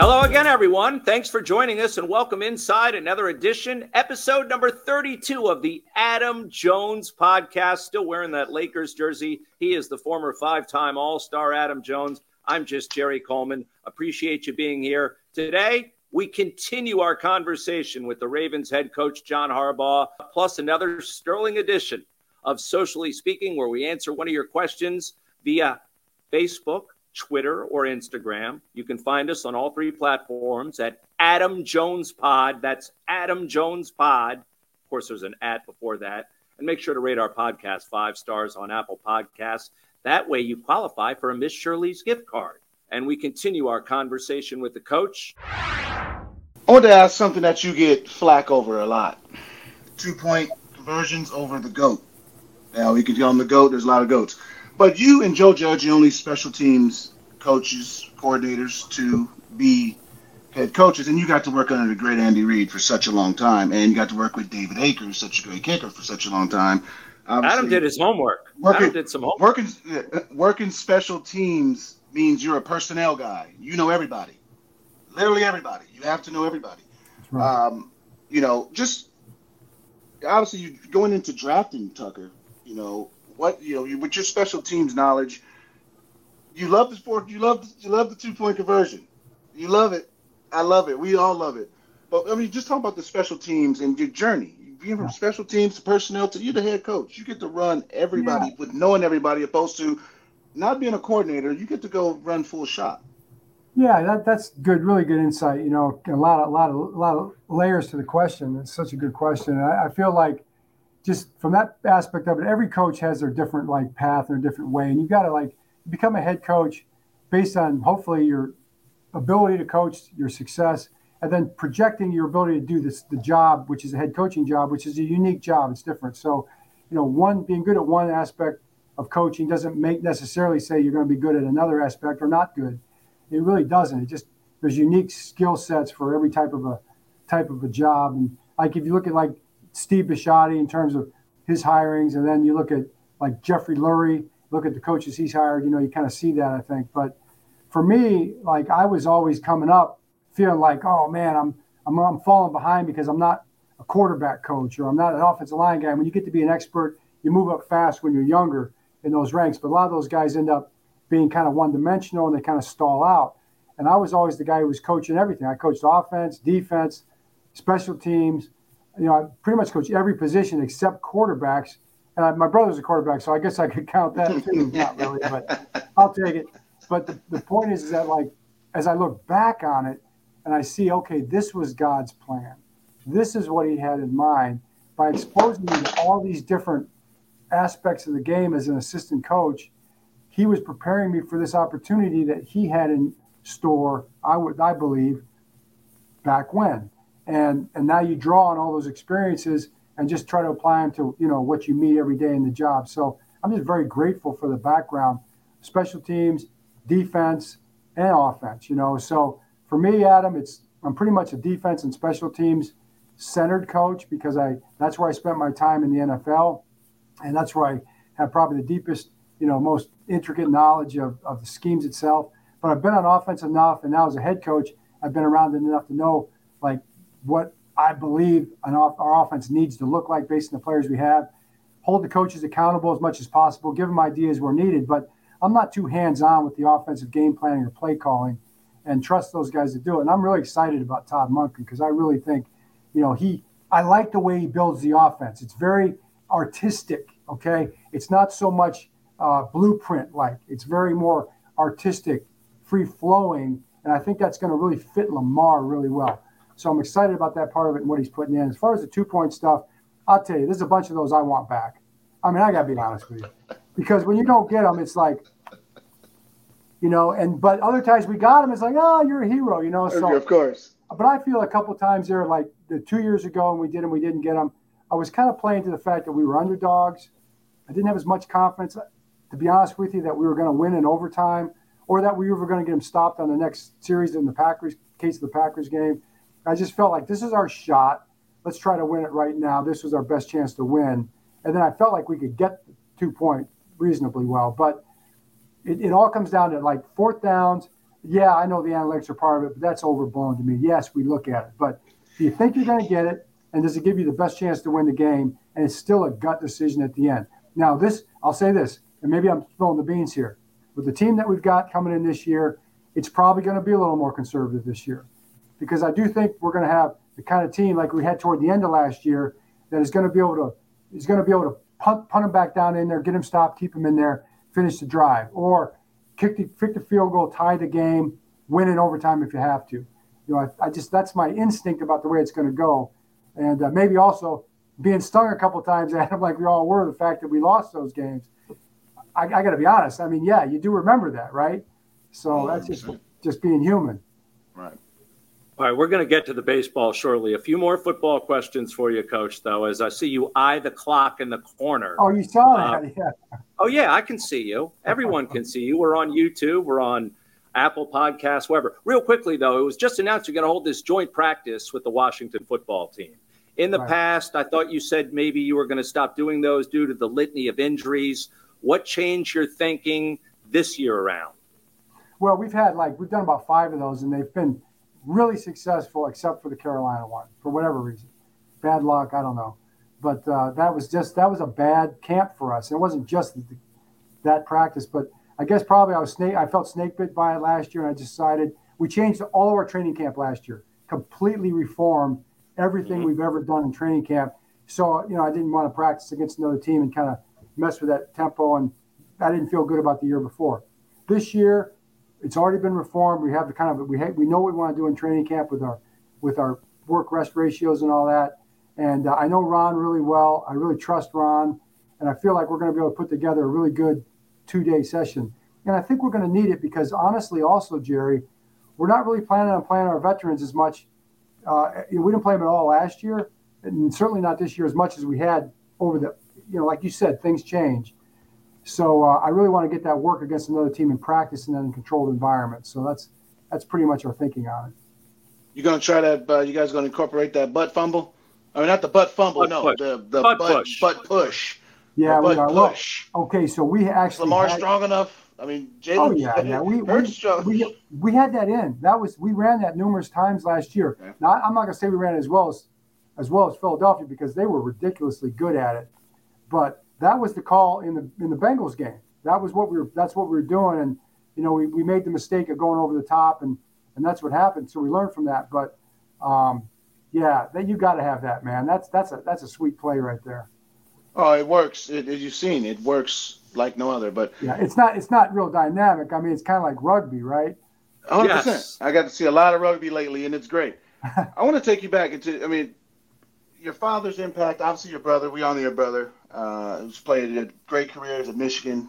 Hello again, everyone. Thanks for joining us and welcome inside another edition, episode number 32 of the Adam Jones podcast. Still wearing that Lakers jersey. He is the former five time All Star Adam Jones. I'm just Jerry Coleman. Appreciate you being here. Today, we continue our conversation with the Ravens head coach, John Harbaugh, plus another sterling edition of Socially Speaking, where we answer one of your questions via Facebook Twitter, or Instagram. You can find us on all three platforms at Adam Jones Pod. That's Adam Jones Pod. Of course, there's an at before that. And make sure to rate our podcast five stars on Apple Podcasts. That way, you qualify for a Miss Shirley's gift card. And we continue our conversation with the coach. I want to ask something that you get flack over a lot two point conversions over the GOAT. Now, we can tell on the GOAT, there's a lot of GOATs. But you and Joe Judge are only special teams coaches, coordinators to be head coaches, and you got to work under the great Andy Reid for such a long time, and you got to work with David Akers, such a great kicker, for such a long time. Obviously, Adam did his homework. Working, Adam did some homework. Working, working special teams means you're a personnel guy. You know everybody, literally everybody. You have to know everybody. Right. Um, you know, just obviously you going into drafting Tucker. You know, what you know with your special teams knowledge, you love the sport. You love you love the two point conversion. You love it. I love it. We all love it. But I mean, just talk about the special teams and your journey. Being from special teams to personnel to you, the head coach, you get to run everybody yeah. with knowing everybody, opposed to not being a coordinator. You get to go run full shot. Yeah, that, that's good, really good insight. You know, a lot, of, a lot of, a lot of layers to the question. It's such a good question. I, I feel like just from that aspect of it, every coach has their different like path or a different way, and you've got to like become a head coach based on hopefully your ability to coach, your success, and then projecting your ability to do this the job, which is a head coaching job, which is a unique job. It's different. So, you know, one being good at one aspect of coaching doesn't make necessarily say you're going to be good at another aspect or not good. It really doesn't. It just there's unique skill sets for every type of a type of a job. And like if you look at like Steve Bisciotti in terms of his hirings, and then you look at like Jeffrey Lurie, look at the coaches he's hired, you know, you kind of see that, I think. But for me, like I was always coming up feeling like, oh man, I'm I'm, I'm falling behind because I'm not a quarterback coach or I'm not an offensive line guy. When you get to be an expert, you move up fast when you're younger in those ranks. But a lot of those guys end up being kind of one dimensional and they kind of stall out. And I was always the guy who was coaching everything. I coached offense, defense, special teams, you know, I pretty much coach every position except quarterbacks. And I, my brother's a quarterback, so I guess I could count that too. Not really, but I'll take it. But the, the point is, is that like as I look back on it and I see, okay, this was God's plan. This is what He had in mind by exposing me to all these different aspects of the game as an assistant coach. He was preparing me for this opportunity that He had in store. I would, I believe, back when and and now you draw on all those experiences and just try to apply them to you know what you meet every day in the job. So I'm just very grateful for the background, special teams, defense, and offense. You know, so for me, Adam, it's I'm pretty much a defense and special teams centered coach because I that's where I spent my time in the NFL, and that's where I have probably the deepest, you know, most intricate knowledge of, of the schemes itself. But I've been on offense enough, and now as a head coach, I've been around enough to know what I believe off, our offense needs to look like based on the players we have. Hold the coaches accountable as much as possible. Give them ideas where needed, but I'm not too hands-on with the offensive game planning or play calling, and trust those guys to do it. And I'm really excited about Todd Monken because I really think, you know, he. I like the way he builds the offense. It's very artistic. Okay, it's not so much uh, blueprint like. It's very more artistic, free flowing, and I think that's going to really fit Lamar really well. So I'm excited about that part of it and what he's putting in. As far as the two point stuff, I'll tell you, there's a bunch of those I want back. I mean, I got to be honest with you. Because when you don't get them, it's like, you know, and but other times we got them, it's like, oh, you're a hero, you know. So, of course. But I feel a couple times there, like the two years ago, and we did them, we didn't get them. I was kind of playing to the fact that we were underdogs. I didn't have as much confidence, to be honest with you, that we were going to win in overtime or that we were going to get them stopped on the next series in the Packers case of the Packers game. I just felt like this is our shot. Let's try to win it right now. This was our best chance to win. And then I felt like we could get two point reasonably well. But it, it all comes down to like fourth downs. yeah, I know the analytics are part of it, but that's overblown to me. Yes, we look at it, but do you think you're going to get it? And does it give you the best chance to win the game? And it's still a gut decision at the end. Now, this, I'll say this, and maybe I'm throwing the beans here. With the team that we've got coming in this year, it's probably going to be a little more conservative this year because I do think we're going to have the kind of team like we had toward the end of last year that is going to be able to is going to be able to punt, punt him back down in there, get him stopped, keep him in there, finish the drive, or kick the kick the field goal, tie the game, win in overtime if you have to. You know, I, I just that's my instinct about the way it's going to go, and uh, maybe also being stung a couple times, Adam, like we all were, the fact that we lost those games. I, I got to be honest. I mean, yeah, you do remember that, right? So that's just just being human. Right. All right, we're going to get to the baseball shortly. A few more football questions for you, Coach. Though, as I see you eye the clock in the corner. Oh, you saw that? Uh, yeah. Oh yeah, I can see you. Everyone can see you. We're on YouTube. We're on Apple Podcasts, wherever. Real quickly though, it was just announced you're going to hold this joint practice with the Washington football team. In the right. past, I thought you said maybe you were going to stop doing those due to the litany of injuries. What changed your thinking this year around? Well, we've had like we've done about five of those, and they've been really successful, except for the Carolina one for whatever reason. Bad luck, I don't know. But uh, that was just that was a bad camp for us. It wasn't just the, that practice, but I guess probably I was snake. I felt snake bit by it last year, and I decided we changed all of our training camp last year, completely reformed everything mm-hmm. we've ever done in training camp. So you know, I didn't want to practice against another team and kind of mess with that tempo, and I didn't feel good about the year before. This year, it's already been reformed. We have the kind of we we know what we want to do in training camp with our with our work rest ratios and all that. And uh, I know Ron really well. I really trust Ron, and I feel like we're going to be able to put together a really good two day session. And I think we're going to need it because honestly, also Jerry, we're not really planning on playing our veterans as much. Uh, we didn't play them at all last year, and certainly not this year as much as we had over the. You know, like you said, things change. So uh, I really want to get that work against another team in practice and then in controlled environment. So that's that's pretty much our thinking on it. You're gonna try that? Uh, you guys gonna incorporate that butt fumble? I mean, not the butt fumble, butt no, push. the the butt, butt push. Butt push. Yeah, we are. Push. Well, okay, so we actually Lamar had, strong enough. I mean, Jalen. Oh yeah, yeah. We we, we, we had that in. That was we ran that numerous times last year. Okay. Now I'm not gonna say we ran it as well as as well as Philadelphia because they were ridiculously good at it, but that was the call in the in the Bengals game. That was what we were. That's what we were doing, and you know we, we made the mistake of going over the top, and and that's what happened. So we learned from that. But um, yeah, that you got to have that, man. That's that's a that's a sweet play right there. Oh, it works. It, as you've seen, it works like no other. But yeah, it's not it's not real dynamic. I mean, it's kind of like rugby, right? 100. Yes. percent I got to see a lot of rugby lately, and it's great. I want to take you back into. I mean, your father's impact. Obviously, your brother. We all know your brother uh, who's played a great careers at Michigan.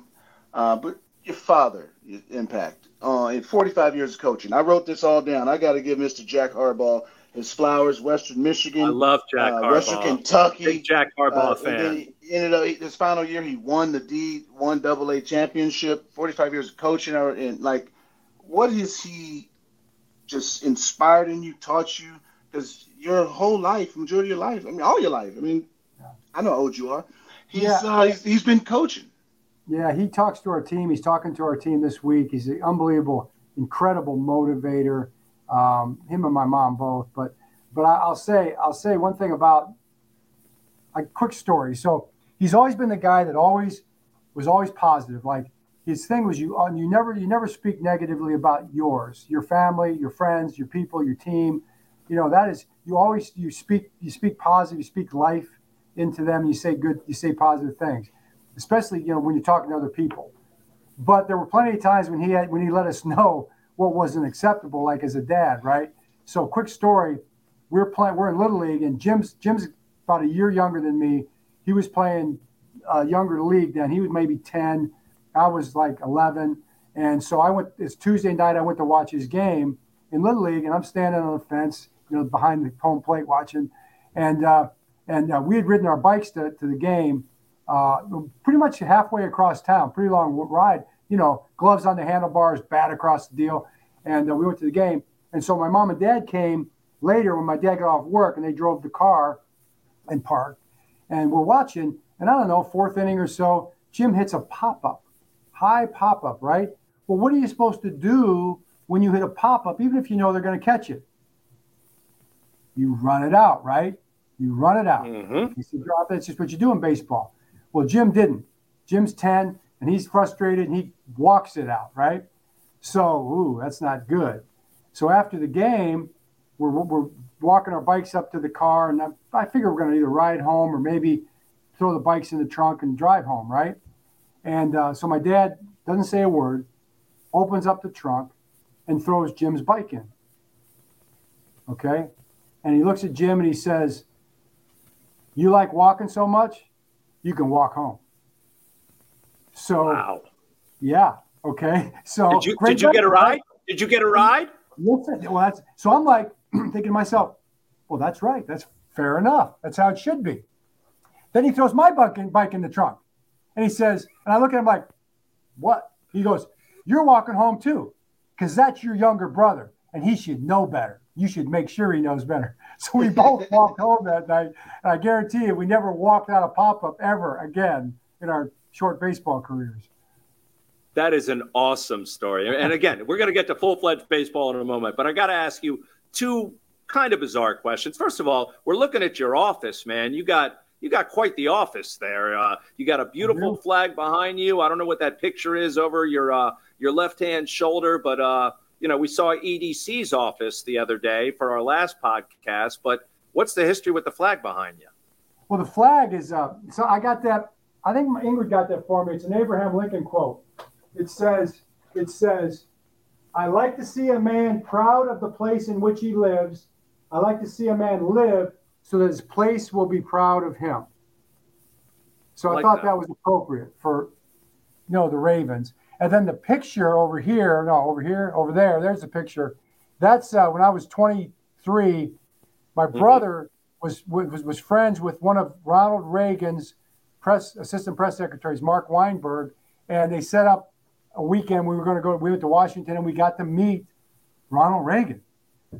Uh, but your father impact uh, in 45 years of coaching. I wrote this all down. I got to give Mr. Jack Harbaugh his flowers. Western Michigan. I love Jack uh, Harbaugh. Western Kentucky. Big Jack Harbaugh uh, fan. Ended up his final year. He won the D one Double A championship. 45 years of coaching. And like, what has he just inspired in you, taught you? Because your whole life, majority of your life, I mean, all your life. I mean, I know how old you are he's, yeah. uh, he's, he's been coaching. Yeah, he talks to our team. He's talking to our team this week. He's an unbelievable, incredible motivator. Um, him and my mom both. But but I, will say I'll say one thing about a quick story. So he's always been the guy that always was always positive. Like his thing was you uh, you never you never speak negatively about yours, your family, your friends, your people, your team. You know that is you always you speak you speak positive. You speak life into them. You say good, you say positive things, especially you know when you're talking to other people. But there were plenty of times when he had when he let us know what wasn't acceptable, like as a dad, right? So, quick story: we're playing, we're in little league, and Jim's Jim's about a year younger than me. He was playing a younger league then. He was maybe ten. I was like eleven, and so I went. It's Tuesday night. I went to watch his game in little league, and I'm standing on the fence, you know, behind the home plate watching, and uh, and uh, we had ridden our bikes to, to the game uh, pretty much halfway across town, pretty long ride, you know, gloves on the handlebars, bat across the deal. And uh, we went to the game. And so my mom and dad came later when my dad got off work and they drove the car and parked. And we're watching. And I don't know, fourth inning or so, Jim hits a pop up, high pop up, right? Well, what are you supposed to do when you hit a pop up, even if you know they're going to catch it, you run it out, right? You run it out. Mm-hmm. You see, drop. That's just what you do in baseball. Well, Jim didn't. Jim's 10 and he's frustrated and he walks it out, right? So, ooh, that's not good. So after the game, we're, we're walking our bikes up to the car, and I, I figure we're going to either ride home or maybe throw the bikes in the trunk and drive home, right? And uh, so my dad doesn't say a word, opens up the trunk, and throws Jim's bike in. Okay? And he looks at Jim and he says, You like walking so much? You can walk home. So, wow. yeah. Okay. So, did you, did you get a ride? Did you get a ride? Listen, well, that's, so I'm like thinking to myself, well, that's right. That's fair enough. That's how it should be. Then he throws my bike in, bike in the trunk and he says, and I look at him like, what? He goes, you're walking home too, because that's your younger brother and he should know better. You should make sure he knows better. So we both walked home that night. And I guarantee you, we never walked out of pop up ever again in our short baseball careers. That is an awesome story. And again, we're going to get to full fledged baseball in a moment, but I got to ask you two kind of bizarre questions. First of all, we're looking at your office, man. You got you got quite the office there. Uh, you got a beautiful mm-hmm. flag behind you. I don't know what that picture is over your uh, your left hand shoulder, but uh, you know we saw EDC's office the other day for our last podcast. But what's the history with the flag behind you? Well, the flag is uh, so I got that. I think Ingrid got that for me. It's an Abraham Lincoln quote. It says, "It says, I like to see a man proud of the place in which he lives. I like to see a man live so that his place will be proud of him. So I, like thought that. that. was appropriate for you know the Ravens. And then the picture over here, no, over here, over there, there's the picture. That's uh, when I was 23. My mm-hmm. brother was, was was friends with one of Ronald Reagan's press assistant press secretaries, Mark Weinberg, and they set up a weekend. We were going to go. We went to Washington, and we got to meet Ronald Reagan,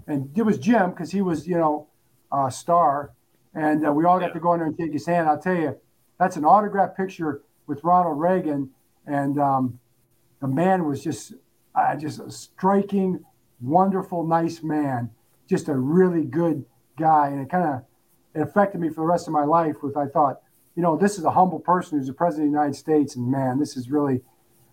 and it was Jim because he was, you know, uh, star, and uh, we all got yeah. to go in there and take his hand. I'll tell you, that's an autograph picture with Ronald Reagan, and um, the man was just, uh, just a striking, wonderful, nice man, just a really good guy, and it kind of it affected me for the rest of my life. With I thought, you know, this is a humble person who's the president of the United States, and man, this is really,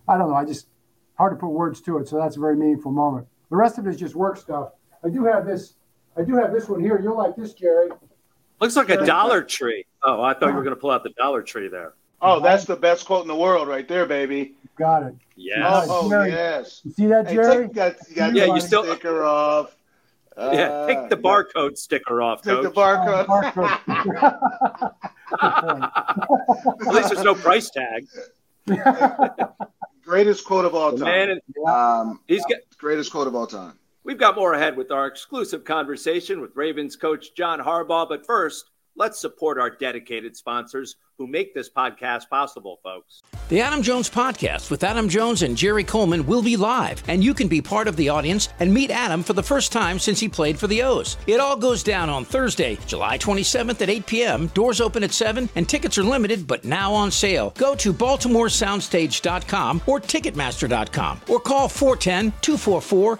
I don't know, I just hard to put words to it. So that's a very meaningful moment. The rest of it is just work stuff. I do have this I do have this one here. You'll like this, Jerry. Looks like a Dollar Tree. Oh, I thought you were going to pull out the Dollar Tree there. Oh, that's the best quote in the world, right there, baby. Got it. Yes. Oh, oh yes. You see that, Jerry? Hey, got, you yeah, you still sticker off. Uh, yeah, take the barcode yeah. sticker off. Take coach. the barcode. Oh, At least there's no price tag. greatest quote of all time. Man, um, he's got greatest quote of all time. We've got more ahead with our exclusive conversation with Ravens coach John Harbaugh. But first, let's support our dedicated sponsors who make this podcast possible, folks. The Adam Jones Podcast with Adam Jones and Jerry Coleman will be live, and you can be part of the audience and meet Adam for the first time since he played for the O's. It all goes down on Thursday, July 27th at 8 p.m. Doors open at 7, and tickets are limited but now on sale. Go to BaltimoreSoundstage.com or Ticketmaster.com or call 410 244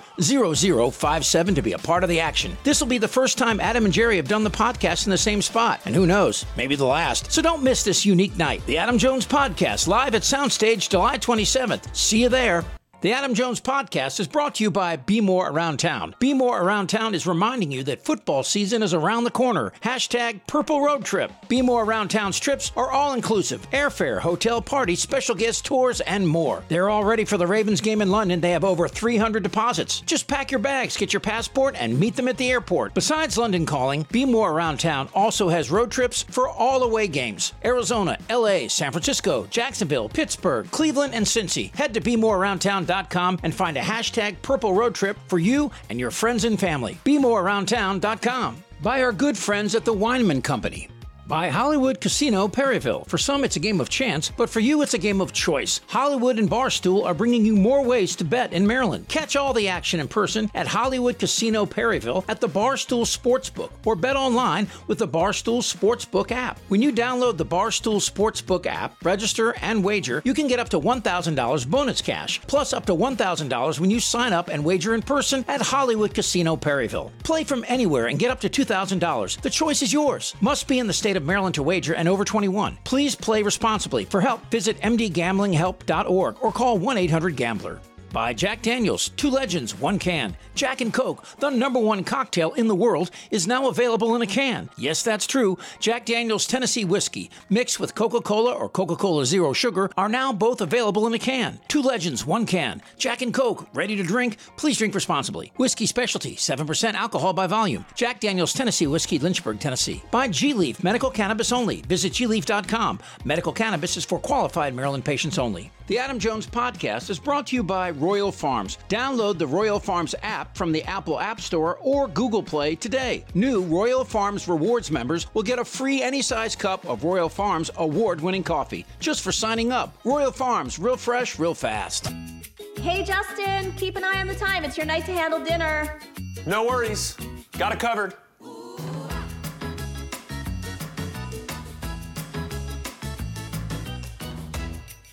0057 to be a part of the action. This will be the first time Adam and Jerry have done the podcast in the same spot, and who knows, maybe the last. So don't miss this unique night. The Adam Jones Podcast, live at Soundstage July 27th. See you there. The Adam Jones Podcast is brought to you by Be More Around Town. Be More Around Town is reminding you that football season is around the corner. Hashtag Purple Road Trip. Be More Around Town's trips are all inclusive airfare, hotel parties, special guest tours, and more. They're all ready for the Ravens game in London. They have over 300 deposits. Just pack your bags, get your passport, and meet them at the airport. Besides London calling, Be More Around Town also has road trips for all away games Arizona, LA, San Francisco, Jacksonville, Pittsburgh, Cleveland, and Cincy. Head to BeMoreAroundTown.com and find a hashtag purple road trip for you and your friends and family. Be more around town.com. By our good friends at the Weinman Company. By Hollywood Casino Perryville. For some, it's a game of chance, but for you, it's a game of choice. Hollywood and Barstool are bringing you more ways to bet in Maryland. Catch all the action in person at Hollywood Casino Perryville at the Barstool Sportsbook or bet online with the Barstool Sportsbook app. When you download the Barstool Sportsbook app, register, and wager, you can get up to $1,000 bonus cash, plus up to $1,000 when you sign up and wager in person at Hollywood Casino Perryville. Play from anywhere and get up to $2,000. The choice is yours. Must be in the state of Maryland to wager and over 21. Please play responsibly. For help, visit mdgamblinghelp.org or call 1 800 Gambler. By Jack Daniels, two legends, one can. Jack and Coke, the number one cocktail in the world, is now available in a can. Yes, that's true. Jack Daniels Tennessee Whiskey, mixed with Coca Cola or Coca Cola Zero Sugar, are now both available in a can. Two legends, one can. Jack and Coke, ready to drink? Please drink responsibly. Whiskey Specialty, 7% alcohol by volume. Jack Daniels Tennessee Whiskey, Lynchburg, Tennessee. By G Leaf, medical cannabis only. Visit gleaf.com. Medical cannabis is for qualified Maryland patients only. The Adam Jones podcast is brought to you by Royal Farms. Download the Royal Farms app from the Apple App Store or Google Play today. New Royal Farms Rewards members will get a free any size cup of Royal Farms award winning coffee just for signing up. Royal Farms, real fresh, real fast. Hey, Justin, keep an eye on the time. It's your night to handle dinner. No worries. Got it covered.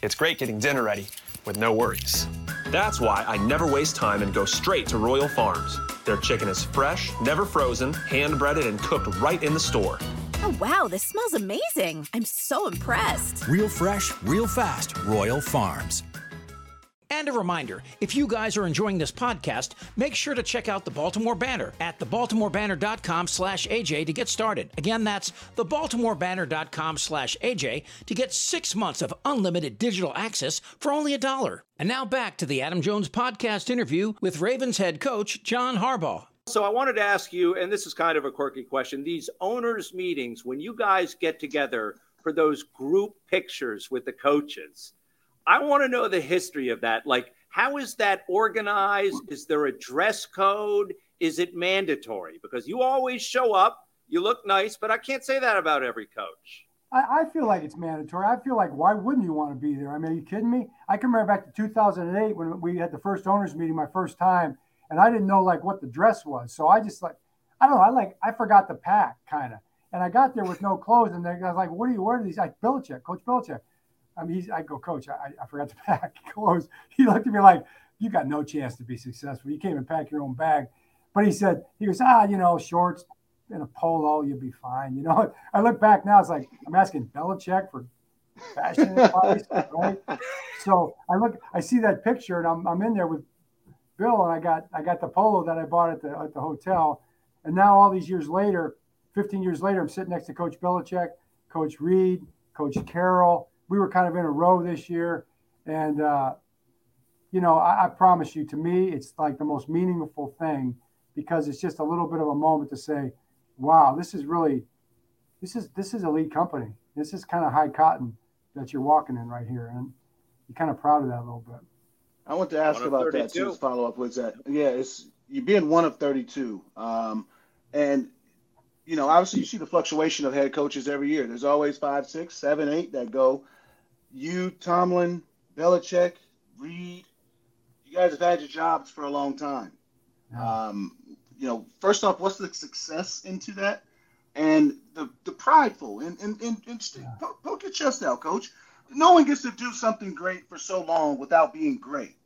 It's great getting dinner ready with no worries. That's why I never waste time and go straight to Royal Farms. Their chicken is fresh, never frozen, hand breaded, and cooked right in the store. Oh, wow, this smells amazing. I'm so impressed. Real fresh, real fast, Royal Farms. And a reminder if you guys are enjoying this podcast, make sure to check out the Baltimore Banner at thebaltimorebanner.com slash AJ to get started. Again, that's thebaltimorebanner.com slash AJ to get six months of unlimited digital access for only a dollar. And now back to the Adam Jones podcast interview with Ravens head coach John Harbaugh. So I wanted to ask you, and this is kind of a quirky question these owners' meetings, when you guys get together for those group pictures with the coaches, I want to know the history of that. Like, how is that organized? Is there a dress code? Is it mandatory? Because you always show up, you look nice, but I can't say that about every coach. I, I feel like it's mandatory. I feel like why wouldn't you want to be there? I mean, are you kidding me? I can remember back to 2008 when we had the first owners meeting, my first time, and I didn't know like what the dress was. So I just like, I don't know. I like I forgot to pack kind of, and I got there with no clothes, and I was like, "What are you wearing?" These like Belichick, Coach Belichick. I mean, he's, I go, coach, I, I forgot to pack clothes. He looked at me like, you got no chance to be successful. You can't even pack your own bag. But he said, he goes, ah, you know, shorts and a polo, you'll be fine. You know, I look back now, it's like, I'm asking Belichick for fashion advice, right? So I look, I see that picture and I'm, I'm in there with Bill and I got, I got the polo that I bought at the, at the hotel. And now all these years later, 15 years later, I'm sitting next to Coach Belichick, Coach Reid, Coach Carroll, we were kind of in a row this year. And, uh, you know, I, I, promise you, to me, it's like the most meaningful thing because it's just a little bit of a moment to say, wow, this is really, this is, this is a lead company. This is kind of high cotton that you're walking in right here. And you're kind of proud of that a little bit. I want to ask about 32. that too. Follow up was that, yeah, it's you being one of 32. Um, and you know, obviously you see the fluctuation of head coaches every year. There's always five, six, seven, eight that go you, Tomlin, Belichick, Reid, you guys have had your jobs for a long time. Um, you know, first off, what's the success into that? And the, the prideful and, and, and, and yeah. poke, poke your chest out, coach. No one gets to do something great for so long without being great.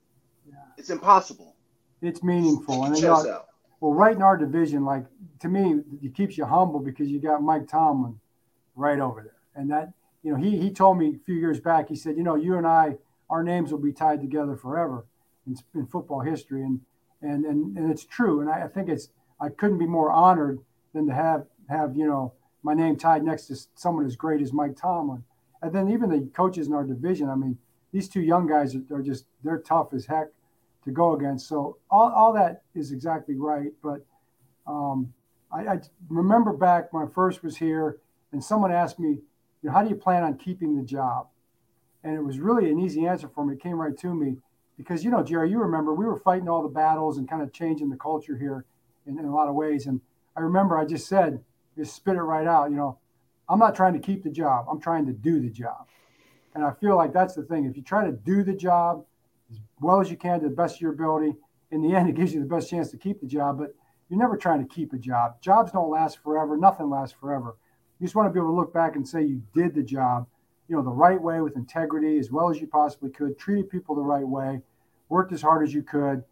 Yeah. It's impossible. It's meaningful. and you know, well, right in our division, like to me, it keeps you humble because you got Mike Tomlin right over there. And that you know, he he told me a few years back. He said, you know, you and I, our names will be tied together forever in, in football history, and and and and it's true. And I, I think it's I couldn't be more honored than to have have you know my name tied next to someone as great as Mike Tomlin. And then even the coaches in our division. I mean, these two young guys are, are just they're tough as heck to go against. So all, all that is exactly right. But um, I, I remember back when I first was here, and someone asked me, you know, how do you plan on keeping the job? And it was really an easy answer for me. It came right to me because, you know, Jerry, you remember we were fighting all the battles and kind of changing the culture here in, in a lot of ways. And I remember I just said, just spit it right out, you know, I'm not trying to keep the job. I'm trying to do the job. And I feel like that's the thing. If you try to do the job as well as you can to the best of your ability, in the end, it gives you the best chance to keep the job. But you're never trying to keep a job. Jobs don't last forever. Nothing lasts forever. You just want to be able to look back and say you did the job, you know, the right way with integrity as well as you possibly could, treated people the right way, worked as hard as you could.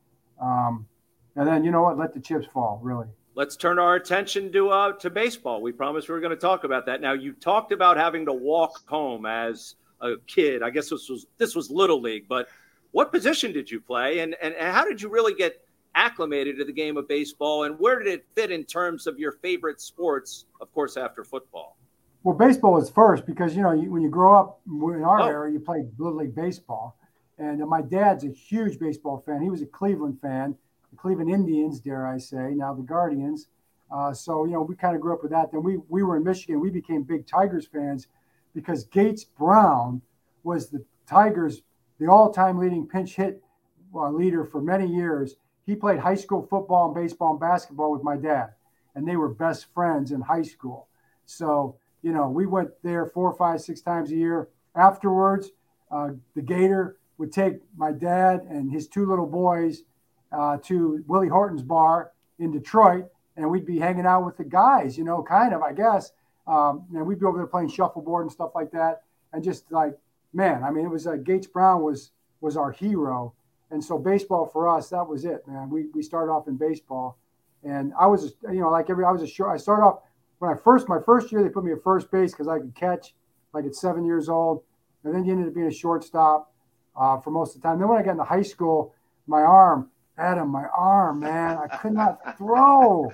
Um, and then, you know what, let the chips fall, really let's turn our attention to uh, to baseball. We promised we were going to talk about that. Now, you talked about having to walk home as a kid. I guess this was this was little league, but what position did you play, and and, and how did you really get acclimated to the game of baseball, and where did it fit in terms of your favorite sports? Of course, after football. Well, baseball was first because you know you, when you grow up in our oh. area, you play little league baseball, and uh, my dad's a huge baseball fan. He was a Cleveland fan the Cleveland Indians, dare I say, now the Guardians. Uh, so you know, we kind of grew up with that. Then we we were in Michigan. We became big Tigers fans because Gates Brown was the Tigers' the all-time leading pinch hit uh, leader for many years. He played high school football and baseball and basketball with my dad, and they were best friends in high school. So you know, we went there four, five, six times a year. Afterwards, uh, the Gator would take my dad and his two little boys uh, to Willie Horton's bar in Detroit, and we'd be hanging out with the guys, you know, kind of, I guess. Um, and we'd be over there playing shuffleboard and stuff like that, and just like, man, I mean, it was like Gates Brown was was our hero, and so baseball for us, that was it, man. We we started off in baseball, and I was, you know, like every I was a short. I started off when I first my first year they put me at first base because I could catch, like at seven years old, and then you ended up being a shortstop uh, for most of the time. Then when I got into high school, my arm Adam, my arm, man, I could not throw.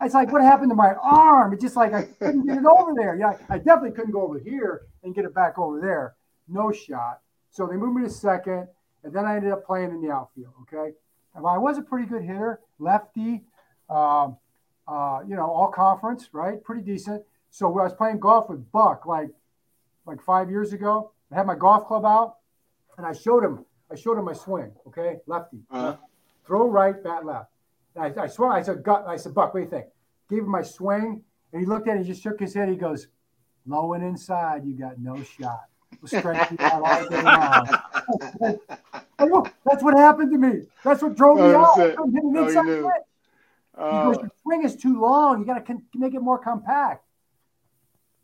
It's like, what happened to my arm? It's just like I couldn't get it over there. Yeah, I definitely couldn't go over here and get it back over there. No shot. So they moved me to second, and then I ended up playing in the outfield. Okay, and I was a pretty good hitter, lefty, uh, uh, you know, all conference, right? Pretty decent. So I was playing golf with Buck, like like five years ago, I had my golf club out, and I showed him. I showed him my swing. Okay, lefty. Uh-huh throw right, bat left. And I, I swear, I said, gut, I said, Buck, what do you think? Gave him my swing, and he looked at it, he just shook his head. He goes, low and inside, you got no shot. Stretching out all day long. That's what happened to me. That's what drove me out. I'm hitting oh, inside oh, uh, goes, the swing is too long. You got to make it more compact.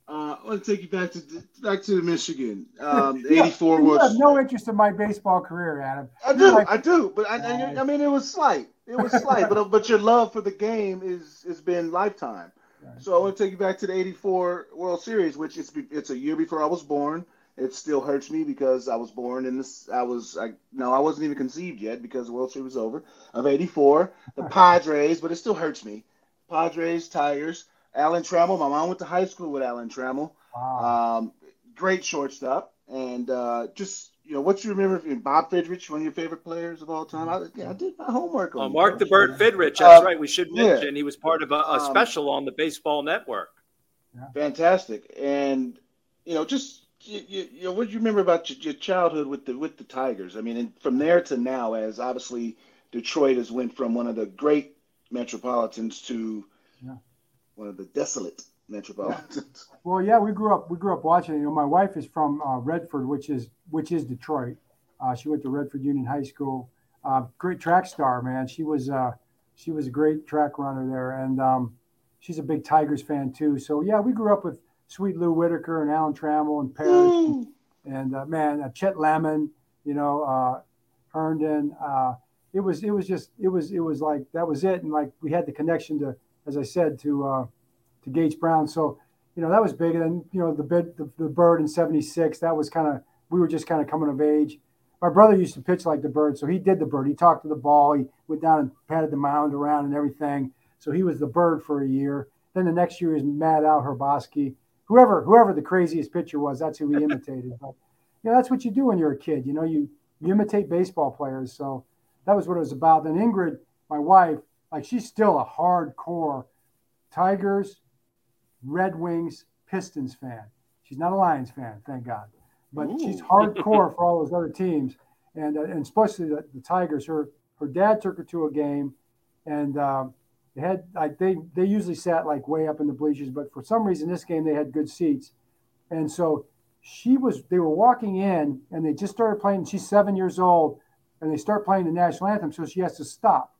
Uh, I want to take you back to back to the Michigan. Um, '84 yeah, was. have no interest in my baseball career, Adam. I do, like, I do, but I, I, I, mean, it was slight. It was slight, but but your love for the game is has been lifetime. Right. So I want to take you back to the '84 World Series, which is it's a year before I was born. It still hurts me because I was born in this. I was I no, I wasn't even conceived yet because the World Series was over of '84. The Padres, but it still hurts me. Padres, Tigers. Alan Trammell. My mom went to high school with Alan Trammell. Wow. Um, great shortstop. And uh, just, you know, what you remember of Bob Fidrych, one of your favorite players of all time? I, yeah, I did my homework on oh, Mark the Bird Fidrych. That's uh, right. We should mention yeah. he was part of a, a um, special um, on the Baseball Network. Yeah. Fantastic. And, you know, just you, you, you, know, what do you remember about your, your, childhood with the with the Tigers? I mean, and from there to now, as obviously Detroit has went from one of the great metropolitans to yeah one of the desolate metropolitans. Well, yeah, we grew up we grew up watching. You know, my wife is from uh, Redford, which is which is Detroit. Uh, she went to Redford Union High School. Uh, great track star, man. She was uh, she was a great track runner there, and um, she's a big Tigers fan too. So yeah, we grew up with Sweet Lou Whitaker and Alan Trammell and Parrish, mm. and, uh, man, uh, Chet Lemon, you know, Herndon. it was it was just it was it was like that was it, and like we had the connection to as I said, to uh, to Gates Brown. So you know that was big. And then you know the bid the, the bird in '76. That was kind of we were just kind of coming of age. My brother used to pitch like the bird, so he did the bird. He talked to the ball. He went down and patted the mound around and everything. So he was the bird for a year. Then the next year is Mad Al Hrabosky. Whoever whoever the craziest pitcher was, that's who he imitated. But you know that's what you do when you're a kid. You know you you imitate baseball players. So that was what it was about. Then Ingrid, my wife, like she's still a hardcore Tigers, Red Wings, Pistons fan. She's not a Lions fan, thank God, but Ooh. she's hardcore for all those other teams, and uh, and especially the, the, Tigers. Her her dad took her to a game, and um, had like they they usually sat like way up in the bleachers, but for some reason this game they had good seats, and so she was they were walking in and they just started playing. She's seven years old, and they start playing the national anthem, so she has to stop.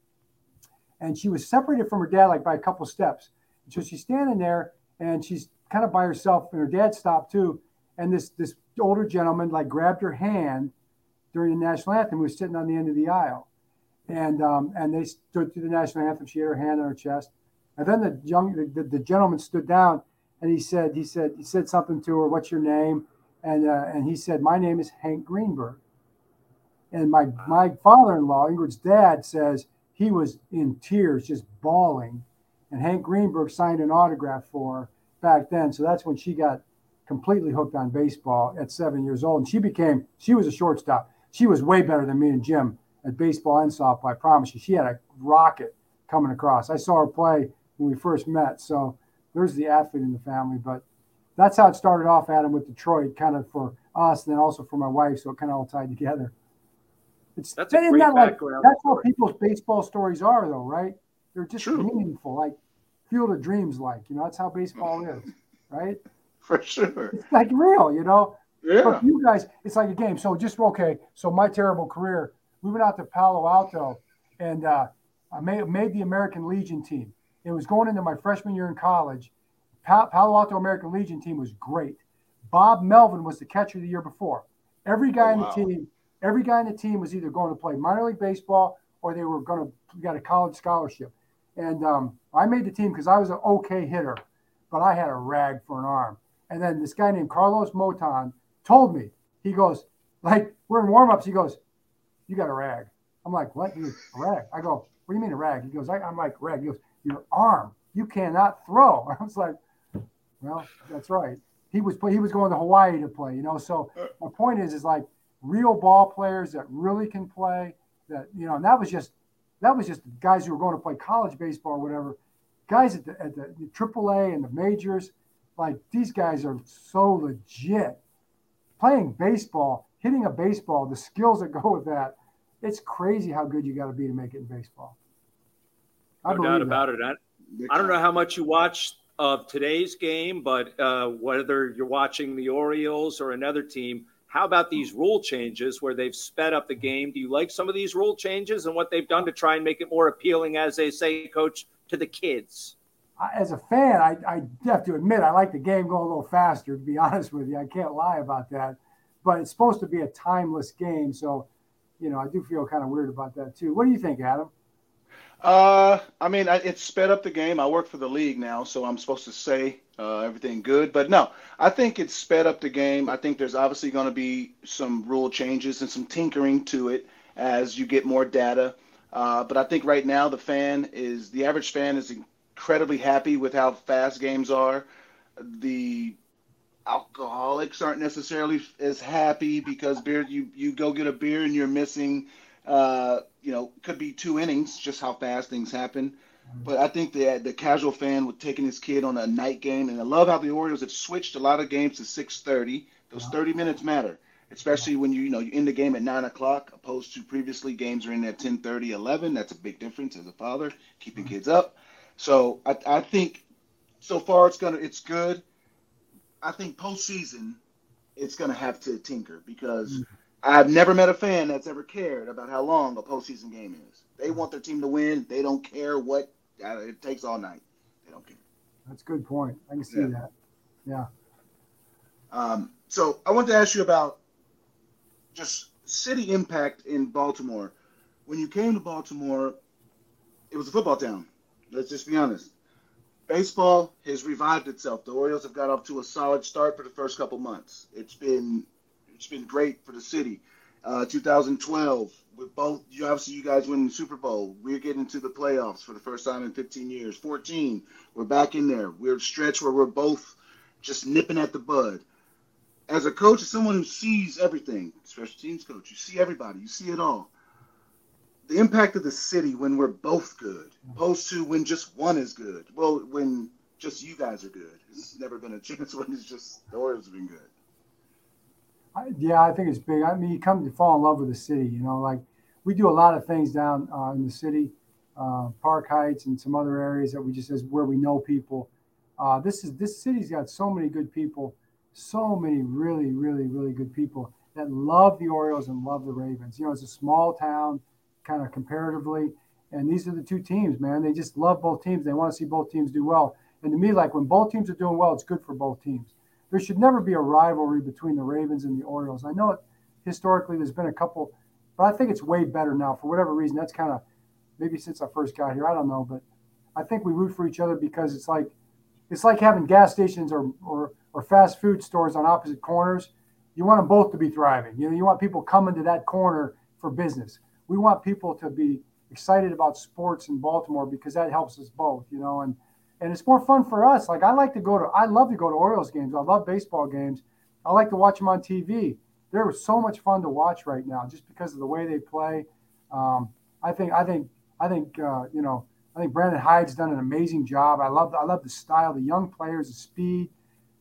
And she was separated from her dad like by a couple steps. So she's standing there and she's kind of by herself, and her dad stopped too. And this this older gentleman like grabbed her hand during the national anthem. Who was sitting on the end of the aisle, and um, and they stood through the national anthem. She had her hand on her chest, and then the young the, the gentleman stood down and he said he said he said something to her. What's your name? And uh, and he said, my name is Hank Greenberg. And my my father-in-law, Ingrid's dad, says he was in tears, just bawling. And Hank Greenberg signed an autograph for her back then. So that's when she got completely hooked on baseball at seven years old. And she became, she was a shortstop. She was way better than me and Jim at baseball and softball. I promise you. She had a rocket coming across. I saw her play when we first met. So there's the athlete in the family. But that's how it started off, Adam, with Detroit, kind of for us, and then also for my wife. So it kind of all tied together. It's that's a great that like, That's how people's baseball stories are, though, right? They're just True. meaningful, like Field of Dreams, like you know. That's how baseball is, right? For sure. It's like real, you know. Yeah. For you guys, it's like a game. So just okay. So my terrible career, we went out to Palo Alto, and uh, I made made the American Legion team. It was going into my freshman year in college. Palo Alto American Legion team was great. Bob Melvin was the catcher the year before. Every guy oh, in the team every guy in the team was either going to play minor league baseball or they were going to get a college scholarship. And um, I made the team because I was an okay hitter, but I had a rag for an arm. And then this guy named Carlos Moton told me, he goes, like, we're in warmups. He goes, You got a rag. I'm like, What? He goes, A rag. I go, What do you mean a rag? He goes, I, am like, Rag. He goes, Your arm. You cannot throw. I was like, Well, that's right. He was he was going to Hawaii to play, you know. So my point is, is like real ball players that really can play. That you know, and that was just that was just guys who were going to play college baseball or whatever. Guys at the at the, the AAA and the majors, like these guys are so legit. Playing baseball, hitting a baseball, the skills that go with that, it's crazy how good you got to be to make it in baseball. I no doubt that. about it. I, I don't know how much you watch of today's game, but uh, whether you're watching the Orioles or another team, how about these rule changes where they've sped up the game? Do you like some of these rule changes and what they've done to try and make it more appealing, as they say, coach, to the kids? As a fan, I, I have to admit I like the game going a little faster. To be honest with you, I can't lie about that. But it's supposed to be a timeless game, so you know I do feel kind of weird about that too. What do you think, Adam? Uh, I mean, I, it's sped up the game. I work for the league now, so I'm supposed to say uh, everything good. But no, I think it's sped up the game. I think there's obviously going to be some rule changes and some tinkering to it as you get more data. Uh, but I think right now the fan is the average fan is incredibly happy with how fast games are. The alcoholics aren't necessarily as happy because beer you you go get a beer and you're missing uh, you know could be two innings just how fast things happen but I think the the casual fan with taking his kid on a night game, and I love how the Orioles have switched a lot of games to 6:30. Those 30 minutes matter, especially when you you know you end the game at nine o'clock, opposed to previously games are in at 10:30, 11. That's a big difference as a father keeping kids up. So I, I think so far it's gonna it's good. I think postseason it's gonna have to tinker because. Mm-hmm. I've never met a fan that's ever cared about how long a postseason game is. They want their team to win. They don't care what it takes all night. They don't care. That's a good point. I can see yeah. that. Yeah. Um, so I want to ask you about just city impact in Baltimore. When you came to Baltimore, it was a football town. Let's just be honest. Baseball has revived itself. The Orioles have got off to a solid start for the first couple months. It's been it's been great for the city. Uh, 2012, with both you obviously you guys winning the Super Bowl. We're getting to the playoffs for the first time in 15 years. 14, we're back in there. We're stretch where we're both just nipping at the bud. As a coach, as someone who sees everything, special teams coach, you see everybody, you see it all. The impact of the city when we're both good, opposed to when just one is good. Well, when just you guys are good. It's never been a chance when it's just the Orioles have been good. I, yeah, I think it's big. I mean, you come to fall in love with the city. You know, like we do a lot of things down uh, in the city. uh, Park Heights and some other areas that we just as where we know people. Uh, this is this city's got so many good people, so many really, really, really good people that love the Orioles and love the Ravens. You know, it's a small town, kind of comparatively, and these are the two teams, man. They just love both teams. They want to see both teams do well. And to me, like when both teams are doing well, it's good for both teams. There should never be a rivalry between the Ravens and the Orioles. I know it, historically there's been a couple, but I think it's way better now for whatever reason. That's kind of maybe since I first got here. I don't know, but I think we root for each other because it's like it's like having gas stations or or, or fast food stores on opposite corners. You want them both to be thriving. You know, you want people coming to that corner for business. We want people to be excited about sports in Baltimore because that helps us both. You know, and and it's more fun for us. Like I like to go to, I love to go to Orioles games. I love baseball games. I like to watch them on TV. They're so much fun to watch right now, just because of the way they play. Um, I think, I think, I think, uh, you know, I think Brandon Hyde's done an amazing job. I love, I love the style, the young players, the speed,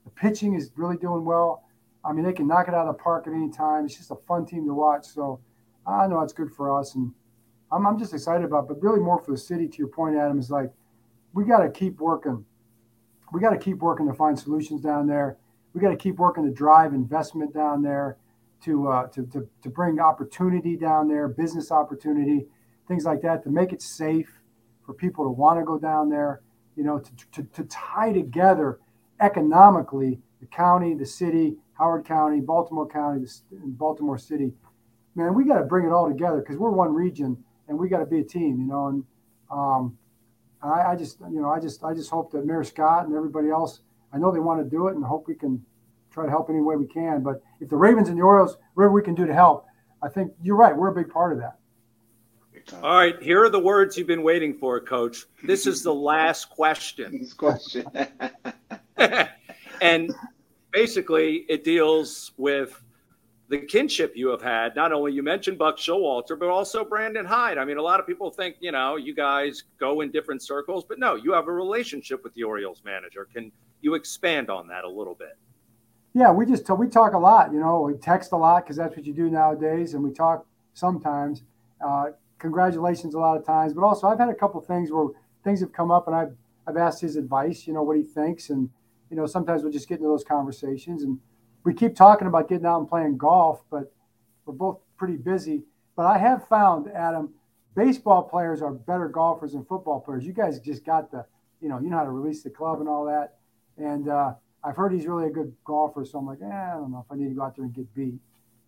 the pitching is really doing well. I mean, they can knock it out of the park at any time. It's just a fun team to watch. So I know it's good for us, and I'm, I'm just excited about. It, but really, more for the city. To your point, Adam, is like we got to keep working. We got to keep working to find solutions down there. We got to keep working to drive investment down there, to, uh, to, to, to bring opportunity down there, business opportunity, things like that, to make it safe for people to want to go down there, you know, to, to, to tie together economically the county, the city, Howard County, Baltimore County, Baltimore City. Man, we got to bring it all together because we're one region and we got to be a team, you know. And um, I, I, just, you know, I just, I just hope that Mayor Scott and everybody else, I know they want to do it, and hope we can try to help any way we can. But if the Ravens and the Orioles, whatever we can do to help, I think you're right. We're a big part of that. All right, here are the words you've been waiting for, Coach. This is the last question. question. and basically, it deals with the kinship you have had. Not only you mentioned Buck Showalter, but also Brandon Hyde. I mean, a lot of people think you know you guys go in different circles, but no, you have a relationship with the Orioles manager. Can you expand on that a little bit? Yeah, we just we talk a lot. You know, we text a lot because that's what you do nowadays, and we talk sometimes. Uh, congratulations a lot of times, but also I've had a couple things where things have come up, and I've I've asked his advice. You know what he thinks, and you know sometimes we'll just get into those conversations and we keep talking about getting out and playing golf, but we're both pretty busy. But I have found, Adam, baseball players are better golfers than football players. You guys just got the, you know, you know how to release the club and all that. And uh, I've heard he's really a good golfer, so I'm like, eh, I don't know if I need to go out there and get beat.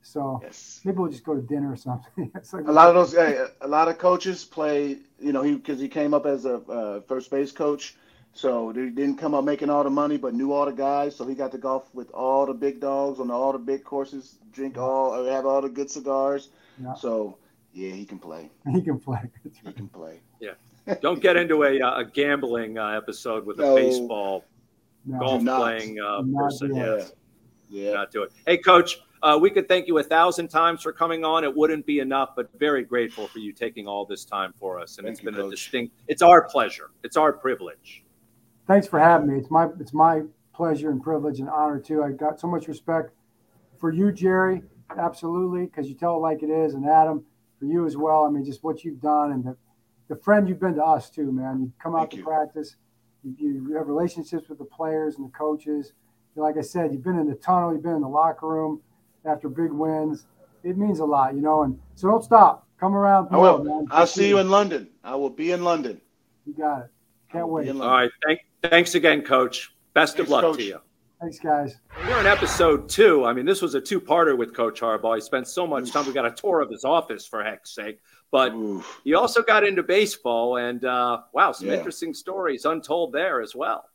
So yes. maybe we'll just go to dinner or something. like, a lot of those, a lot of coaches play. You know, he because he came up as a uh, first base coach so he didn't come up making all the money, but knew all the guys. So he got to golf with all the big dogs on all the big courses, drink all, or have all the good cigars. Yeah. So yeah, he can play. He can play. He can play. Yeah. Don't get into a, uh, a gambling uh, episode with no. a baseball no. golf playing uh, person. Yeah. yeah. Not do it. Hey, coach. Uh, we could thank you a thousand times for coming on. It wouldn't be enough, but very grateful for you taking all this time for us. And thank it's you, been coach. a distinct. It's our pleasure. It's our privilege thanks for having me. It's my it's my pleasure and privilege and honor too. I've got so much respect for you, Jerry, absolutely, because you tell it like it is, and Adam for you as well. I mean, just what you've done and the, the friend you've been to us too, man. You come out Thank to you. practice, you, you, have relationships with the players and the coaches. Like I said, you've been in the tunnel, you've been in the locker room after big wins. It means a lot, you know. And so don't stop. Come around. I will. Man. I'll see you in London. I will be in London. You got it. Can't wait. All right. Thank Thanks again, Coach. Best Thanks, of luck Coach. to you. Thanks, guys. We're in episode two. I mean, this was a two-parter with Coach Harbaugh. He spent so much time. We got a tour of his office, for heck's sake. But Oof. he also got into baseball, and uh, wow, some yeah. interesting stories untold there as well.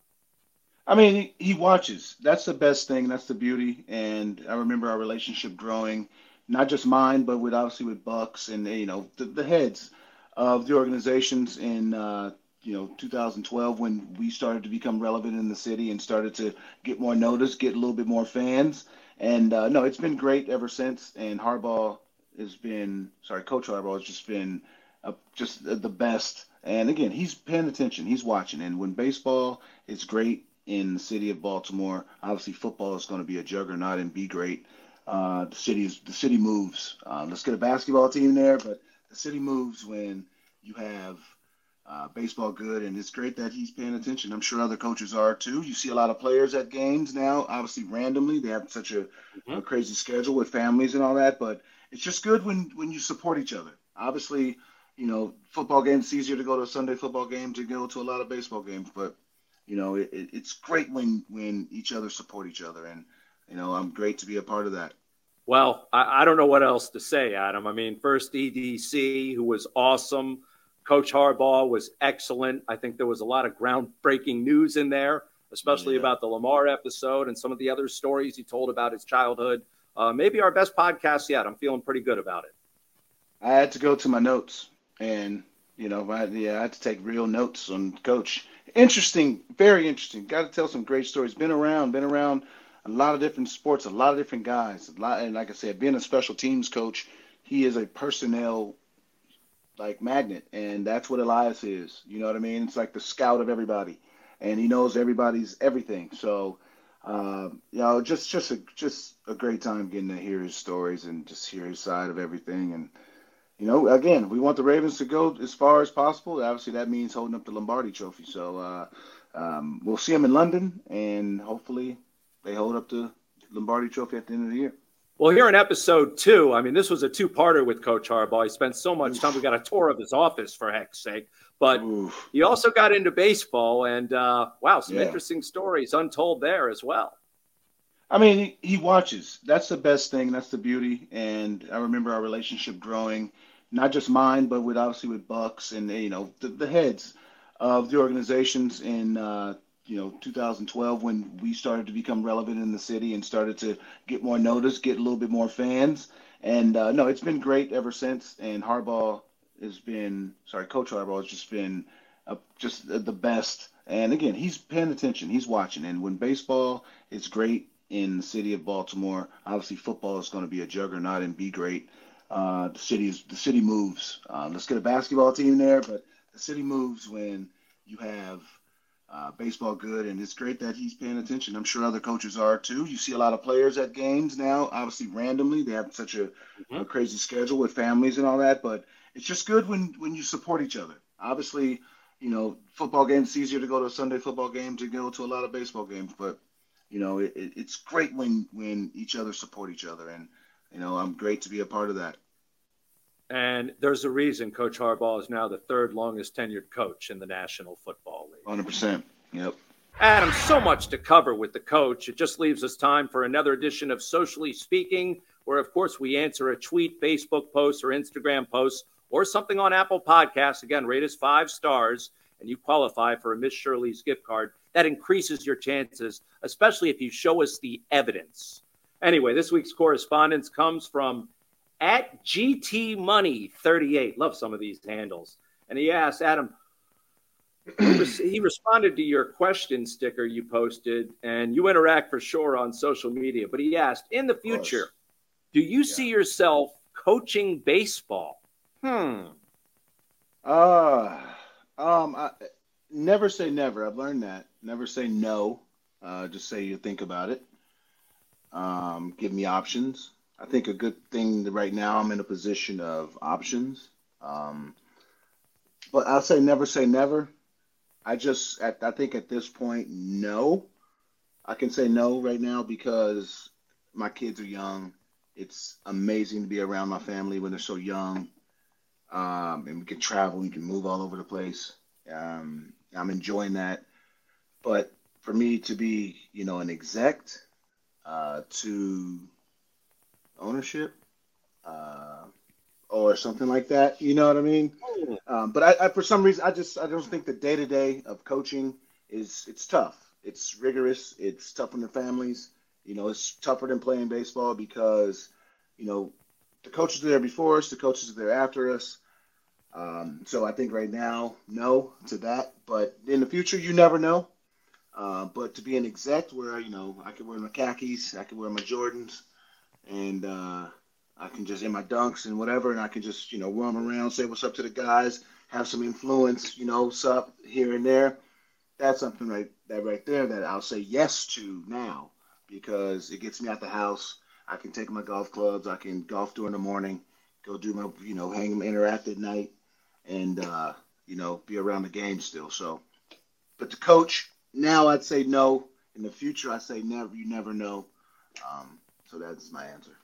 I mean, he, he watches. That's the best thing. That's the beauty. And I remember our relationship growing, not just mine, but with obviously with Bucks and you know the, the heads of the organizations in uh, you know 2012 when we started to become relevant in the city and started to get more notice, get a little bit more fans. And uh, no, it's been great ever since. And Harbaugh has been sorry, Coach Harbaugh has just been uh, just the best. And again, he's paying attention, he's watching. And when baseball is great in the city of Baltimore, obviously football is going to be a juggernaut and be great. Uh, the city is the city moves. Uh, let's get a basketball team there, but the city moves when you have uh, baseball good, and it's great that he's paying attention. I'm sure other coaches are too. You see a lot of players at games now, obviously randomly. They have such a, mm-hmm. a crazy schedule with families and all that, but it's just good when when you support each other. Obviously, you know, football games it's easier to go to a Sunday football game to go to a lot of baseball games, but you know, it, it's great when when each other support each other, and you know, I'm great to be a part of that. Well, I, I don't know what else to say, Adam. I mean, first EDC, who was awesome. Coach Harbaugh was excellent. I think there was a lot of groundbreaking news in there, especially yeah. about the Lamar episode and some of the other stories he told about his childhood. Uh, maybe our best podcast yet. I'm feeling pretty good about it. I had to go to my notes, and you know, I, yeah, I had to take real notes on Coach. Interesting, very interesting. Got to tell some great stories. Been around, been around a lot of different sports, a lot of different guys. A lot, and like I said, being a special teams coach, he is a personnel like magnet, and that's what Elias is. You know what I mean? It's like the scout of everybody, and he knows everybody's everything. So, um, you know, just just a just a great time getting to hear his stories and just hear his side of everything. And you know, again, we want the Ravens to go as far as possible. Obviously, that means holding up the Lombardi Trophy. So uh, um, we'll see them in London, and hopefully, they hold up the Lombardi Trophy at the end of the year. Well, here in episode two, I mean, this was a two-parter with Coach Harbaugh. He spent so much time. We got a tour of his office, for heck's sake. But Oof. he also got into baseball, and uh, wow, some yeah. interesting stories untold there as well. I mean, he, he watches. That's the best thing. That's the beauty. And I remember our relationship growing, not just mine, but with obviously with Bucks and you know the, the heads of the organizations in uh, you know 2012 when we started to become relevant in the city and started to get more notice, get a little bit more fans. And uh, no, it's been great ever since. And Harbaugh has been sorry, Coach Harbaugh has just been uh, just the best. And again, he's paying attention, he's watching. And when baseball is great in the city of Baltimore, obviously football is going to be a juggernaut and be great. Uh, the city is the city moves. Uh, let's get a basketball team there, but the city moves when you have uh, baseball good, and it's great that he's paying attention. I'm sure other coaches are too. You see a lot of players at games now, obviously randomly. They have such a, mm-hmm. a crazy schedule with families and all that, but it's just good when when you support each other. Obviously, you know, football games it's easier to go to a Sunday football game to go to a lot of baseball games, but you know, it, it's great when when each other support each other, and you know, I'm great to be a part of that. And there's a reason Coach Harbaugh is now the third longest tenured coach in the National Football League. 100%. Yep. Adam, so much to cover with the coach. It just leaves us time for another edition of Socially Speaking, where, of course, we answer a tweet, Facebook post, or Instagram post, or something on Apple Podcasts. Again, rate us five stars, and you qualify for a Miss Shirley's gift card. That increases your chances, especially if you show us the evidence. Anyway, this week's correspondence comes from at GT Money 38. Love some of these handles. And he asked Adam, he responded to your question sticker you posted, and you interact for sure on social media. But he asked, in the future, do you yeah. see yourself coaching baseball? Hmm. Uh, um, I, never say never. I've learned that. Never say no. Uh, just say you think about it. Um, give me options. I think a good thing right now I'm in a position of options. Um, but I'll say never say never. I just at, I think at this point no. I can say no right now because my kids are young. It's amazing to be around my family when they're so young. Um, and we can travel, we can move all over the place. Um, I'm enjoying that. But for me to be, you know, an exec, uh, to ownership uh, or something like that. You know what I mean? Um, but I, I, for some reason, I just I don't think the day to day of coaching is it's tough. It's rigorous. It's tough on the families. You know, it's tougher than playing baseball because you know the coaches are there before us, the coaches are there after us. Um, so I think right now, no to that. But in the future, you never know. Uh, but to be an exec where you know I can wear my khakis, I can wear my Jordans, and uh, I can just in my dunks and whatever, and I can just you know roam around, say what's up to the guys, have some influence, you know, sup here and there. That's something right that right there that I'll say yes to now because it gets me out the house. I can take my golf clubs. I can golf during the morning, go do my you know hang them interact at night, and uh, you know, be around the game still. So, but the coach now, I'd say no. In the future, I say never. You never know. Um, so that's my answer.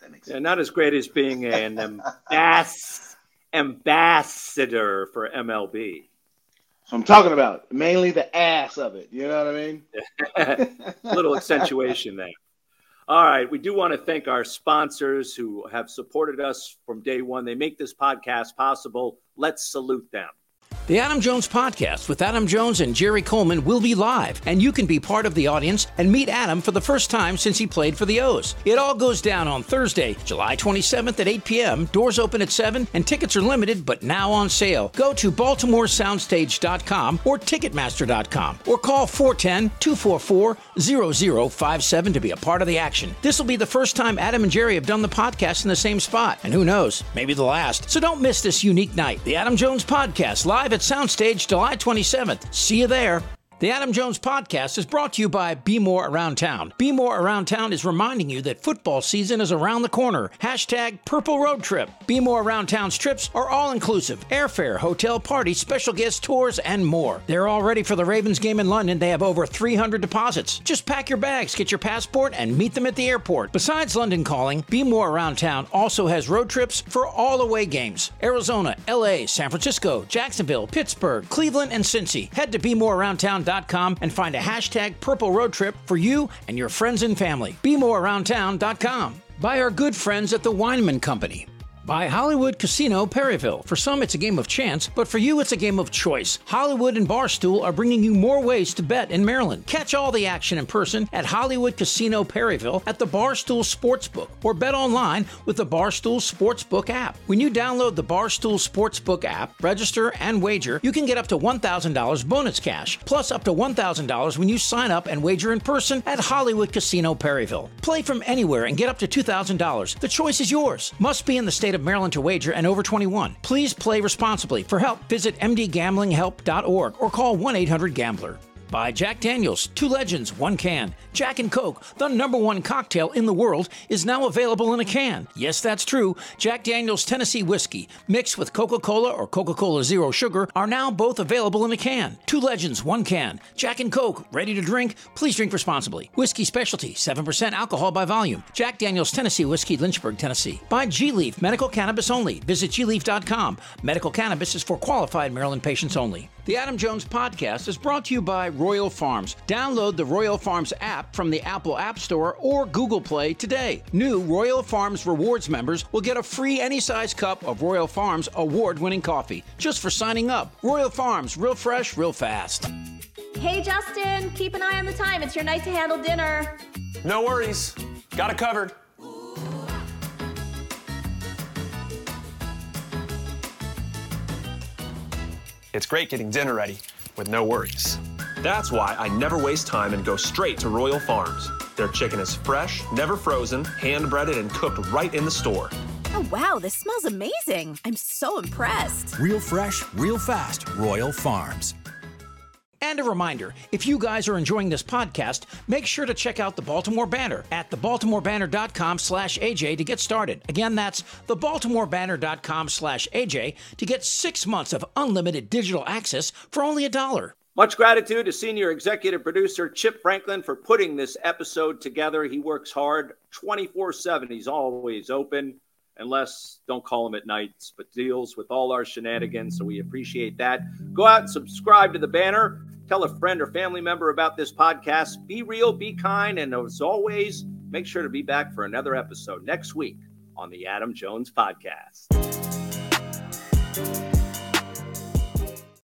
That makes sense. Yeah, not as great as being an ambass- ambassador for MLB. So I'm talking about mainly the ass of it. You know what I mean? A little accentuation there. All right. We do want to thank our sponsors who have supported us from day one. They make this podcast possible. Let's salute them. The Adam Jones Podcast with Adam Jones and Jerry Coleman will be live, and you can be part of the audience and meet Adam for the first time since he played for the O's. It all goes down on Thursday, July 27th at 8 p.m. Doors open at 7, and tickets are limited but now on sale. Go to BaltimoreSoundstage.com or Ticketmaster.com or call 410 244 0057 to be a part of the action. This will be the first time Adam and Jerry have done the podcast in the same spot, and who knows, maybe the last. So don't miss this unique night. The Adam Jones Podcast live at Soundstage July 27th. See you there. The Adam Jones Podcast is brought to you by Be More Around Town. Be More Around Town is reminding you that football season is around the corner. Hashtag Purple Road Trip. Be More Around Town's trips are all inclusive airfare, hotel parties, special guest tours, and more. They're all ready for the Ravens game in London. They have over 300 deposits. Just pack your bags, get your passport, and meet them at the airport. Besides London calling, Be More Around Town also has road trips for all away games Arizona, LA, San Francisco, Jacksonville, Pittsburgh, Cleveland, and Cincy. Head to And find a hashtag Purple Road Trip for you and your friends and family. BeMoreAroundTown.com. By our good friends at the Weinman Company. By Hollywood Casino Perryville. For some, it's a game of chance, but for you, it's a game of choice. Hollywood and Barstool are bringing you more ways to bet in Maryland. Catch all the action in person at Hollywood Casino Perryville at the Barstool Sportsbook or bet online with the Barstool Sportsbook app. When you download the Barstool Sportsbook app, register, and wager, you can get up to $1,000 bonus cash, plus up to $1,000 when you sign up and wager in person at Hollywood Casino Perryville. Play from anywhere and get up to $2,000. The choice is yours. Must be in the state of Maryland to wager and over 21. Please play responsibly. For help, visit mdgamblinghelp.org or call 1 800 Gambler. By Jack Daniels, two legends, one can. Jack and Coke, the number one cocktail in the world, is now available in a can. Yes, that's true. Jack Daniels Tennessee Whiskey, mixed with Coca Cola or Coca Cola Zero Sugar, are now both available in a can. Two legends, one can. Jack and Coke, ready to drink? Please drink responsibly. Whiskey Specialty, 7% alcohol by volume. Jack Daniels Tennessee Whiskey, Lynchburg, Tennessee. By G Leaf, medical cannabis only. Visit gleaf.com. Medical cannabis is for qualified Maryland patients only. The Adam Jones Podcast is brought to you by Royal Farms. Download the Royal Farms app from the Apple App Store or Google Play today. New Royal Farms Rewards members will get a free any size cup of Royal Farms award winning coffee just for signing up. Royal Farms, real fresh, real fast. Hey, Justin, keep an eye on the time. It's your night to handle dinner. No worries. Got it covered. It's great getting dinner ready with no worries. That's why I never waste time and go straight to Royal Farms. Their chicken is fresh, never frozen, hand breaded, and cooked right in the store. Oh, wow, this smells amazing. I'm so impressed. Real fresh, real fast. Royal Farms. And a reminder if you guys are enjoying this podcast, make sure to check out the Baltimore Banner at thebaltimorebanner.com slash AJ to get started. Again, that's thebaltimorebanner.com slash AJ to get six months of unlimited digital access for only a dollar. Much gratitude to senior executive producer Chip Franklin for putting this episode together. He works hard 24 7. He's always open, unless don't call him at nights, but deals with all our shenanigans. So we appreciate that. Go out and subscribe to the banner. Tell a friend or family member about this podcast. Be real, be kind, and as always, make sure to be back for another episode next week on the Adam Jones Podcast.